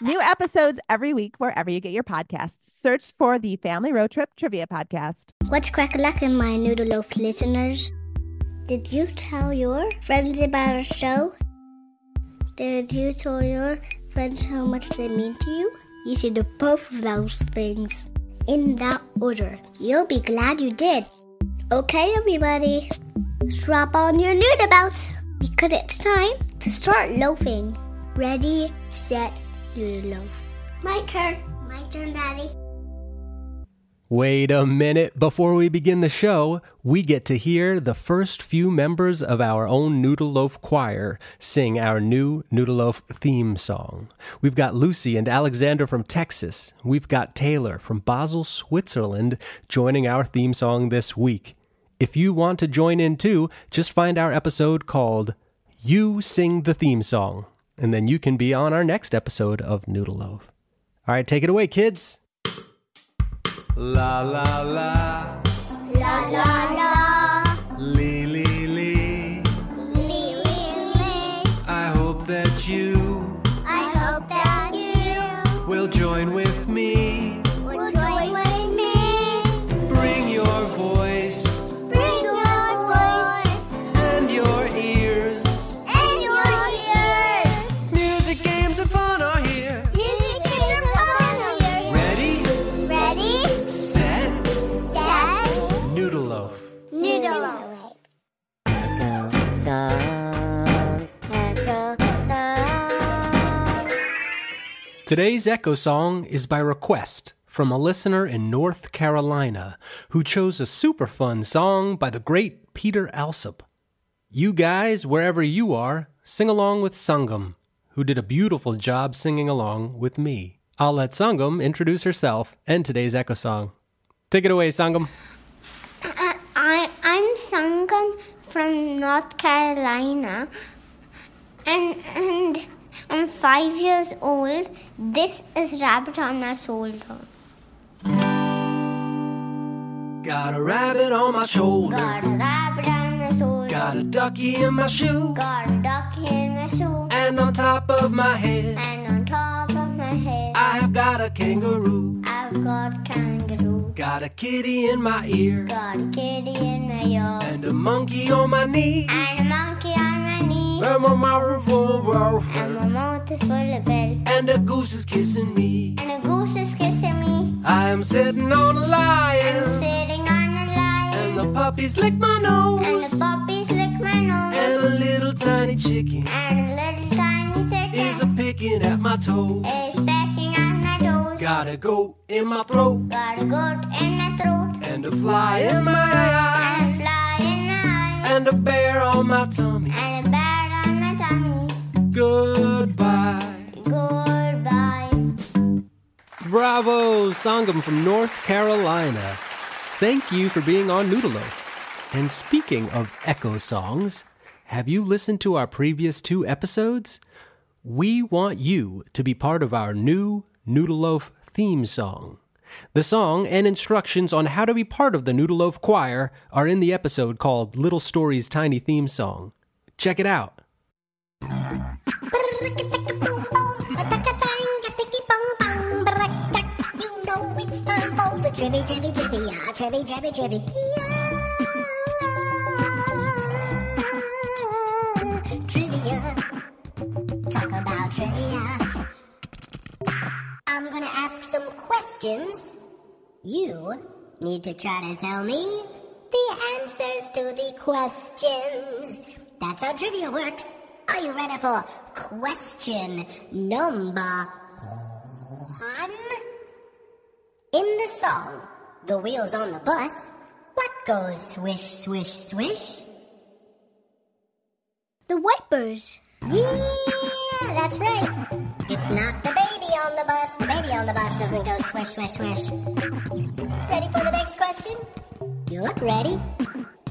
New episodes every week wherever you get your podcasts. Search for the Family Road Trip Trivia Podcast. What's crack my noodle loaf listeners? Did you tell your friends about our show? Did you tell your friends how much they mean to you? You should do both of those things in that order. You'll be glad you did. Okay, everybody, strap on your noodle belt because it's time to start loafing. Ready, set, loaf. My turn. My turn, Daddy. Wait a minute. Before we begin the show, we get to hear the first few members of our own Noodle Loaf choir sing our new Noodle Loaf theme song. We've got Lucy and Alexander from Texas. We've got Taylor from Basel, Switzerland joining our theme song this week. If you want to join in too, just find our episode called You Sing the Theme Song, and then you can be on our next episode of Noodle Loaf. All right, take it away, kids. La la la, La la la. Today's Echo Song is by request from a listener in North Carolina who chose a super fun song by the great Peter Alsop. You guys, wherever you are, sing along with Sangam, who did a beautiful job singing along with me. I'll let Sangam introduce herself and today's Echo Song. Take it away, Sangam. I I'm Sangam from North Carolina, and and I'm five years old. This is Rabbit on my shoulder. Got a rabbit on my shoulder, Got a rabbit on my shoulder. got a ducky in my shoe, Got a ducky in my shoe, and on top of my head, and on top of my head, I have got a kangaroo. I've got kangaroo. Got a kitty in my ear, Got a kitty in my ear, and a monkey on my knee. and a monkey on my knee, And my mouth is full of love, and my mouth is full of and a goose is kissing me. and a goose is kissing me. I am sitting on a I'm sitting on a lion. and the puppies lick my nose. And the puppies lick my nose. and a little tiny chicken And a little tiny chicken. is a picking at my toes. is pecking on my toes. Got a goat in my throat, Got a goat in my throat. and a fly in my eye, And a fly in my eye. and a bear on my tummy. And Bravo, Sangam from North Carolina. Thank you for being on Noodleloaf. And speaking of echo songs, have you listened to our previous two episodes? We want you to be part of our new Noodle Loaf theme song. The song and instructions on how to be part of the Noodle Loaf choir are in the episode called Little Stories Tiny Theme Song. Check it out. Yeah. Yeah. Trivia. Talk about trivia. I'm gonna ask some questions. You need to try to tell me the answers to the questions. That's how trivia works. Are you ready for question number one? In the song, The Wheels on the Bus, what goes swish, swish, swish? The wipers. Yeah, that's right. It's not the baby on the bus, the baby on the bus doesn't go swish, swish, swish. Ready for the next question? You look ready.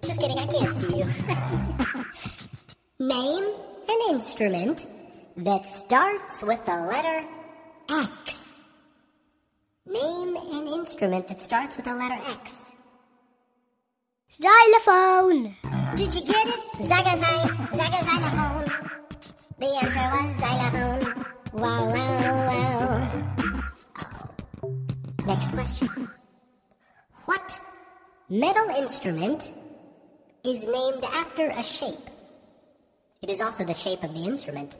Just kidding, I can't see you. Name an instrument that starts with the letter X. Name an instrument that starts with the letter X. Xylophone. Did you get it? Zagga zy, zagga xylophone. The answer was xylophone. Wow, wow, wow. Oh. Next question. What metal instrument is named after a shape? It is also the shape of the instrument.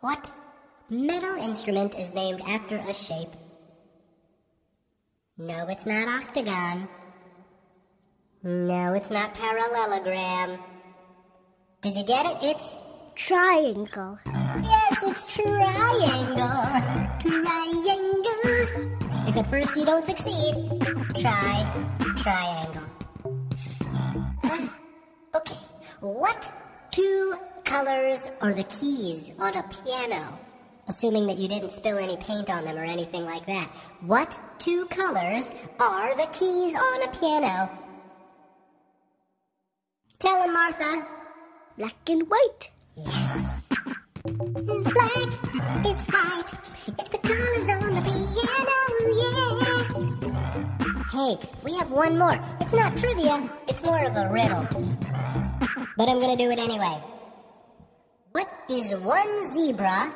What metal instrument is named after a shape? No, it's not octagon. No, it's not parallelogram. Did you get it? It's Triangle. yes, it's triangle. Triangle. If at first you don't succeed, try triangle. Uh, okay, what two colors are the keys on a piano? Assuming that you didn't spill any paint on them or anything like that. What two colors are the keys on a piano? Tell him, Martha. Black and white. Yes. It's black, it's white, it's the colors on the piano, yeah. Hey, we have one more. It's not trivia, it's more of a riddle. But I'm gonna do it anyway. What is one zebra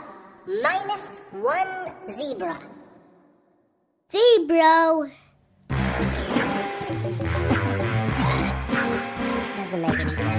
minus one zebra? Zebra. Doesn't make any sense.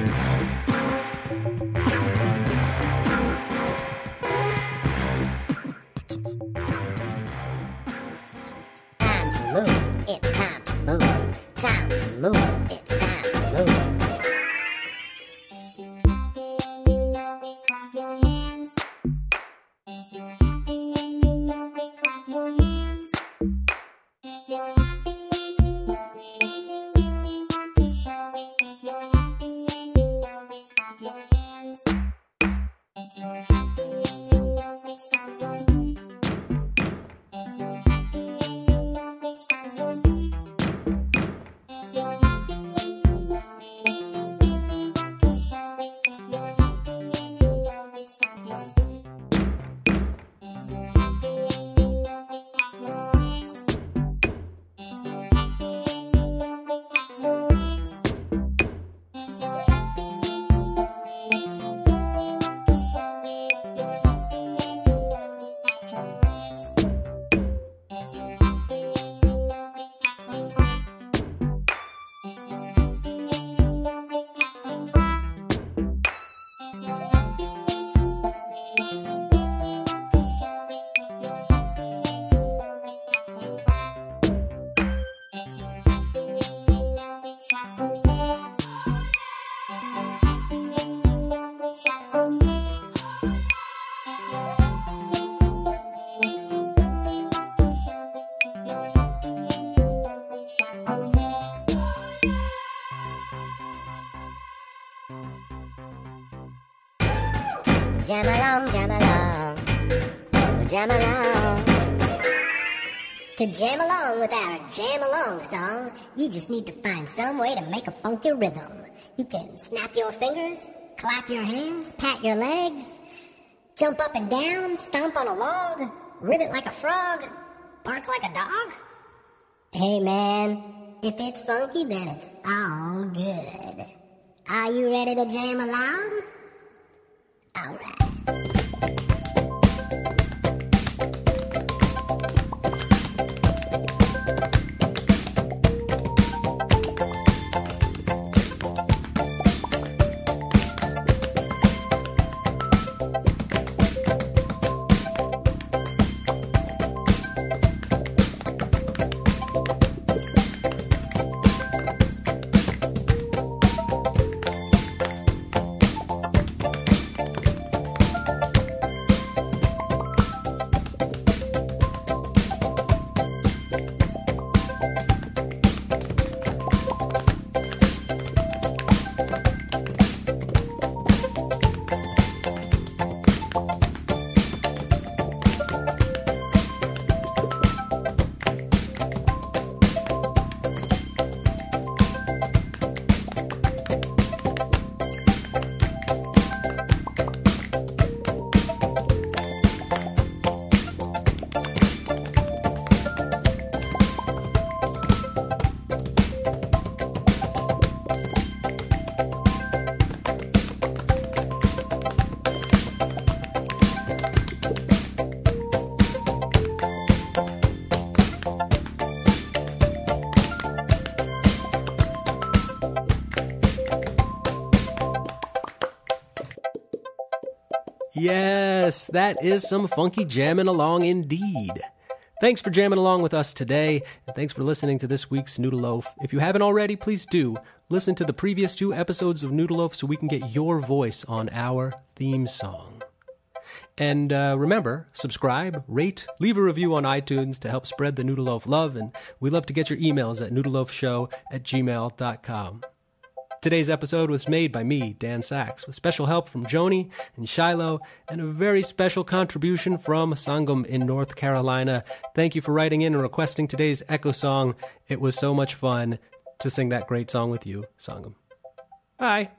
Jam along, jam along, oh, jam along. To jam along with our jam along song, you just need to find some way to make a funky rhythm. You can snap your fingers, clap your hands, pat your legs, jump up and down, stomp on a log, ribbit like a frog, bark like a dog. Hey man, if it's funky, then it's all good. Are you ready to jam along? All Yes, that is some funky jamming along indeed. Thanks for jamming along with us today, and thanks for listening to this week's Noodle Loaf. If you haven't already, please do listen to the previous two episodes of Noodle Loaf so we can get your voice on our theme song. And uh, remember, subscribe, rate, leave a review on iTunes to help spread the Noodle Loaf love, and we love to get your emails at noodleloafshow at gmail.com. Today's episode was made by me, Dan Saks, with special help from Joni and Shiloh, and a very special contribution from Sangam in North Carolina. Thank you for writing in and requesting today's Echo song. It was so much fun to sing that great song with you, Sangam. Bye.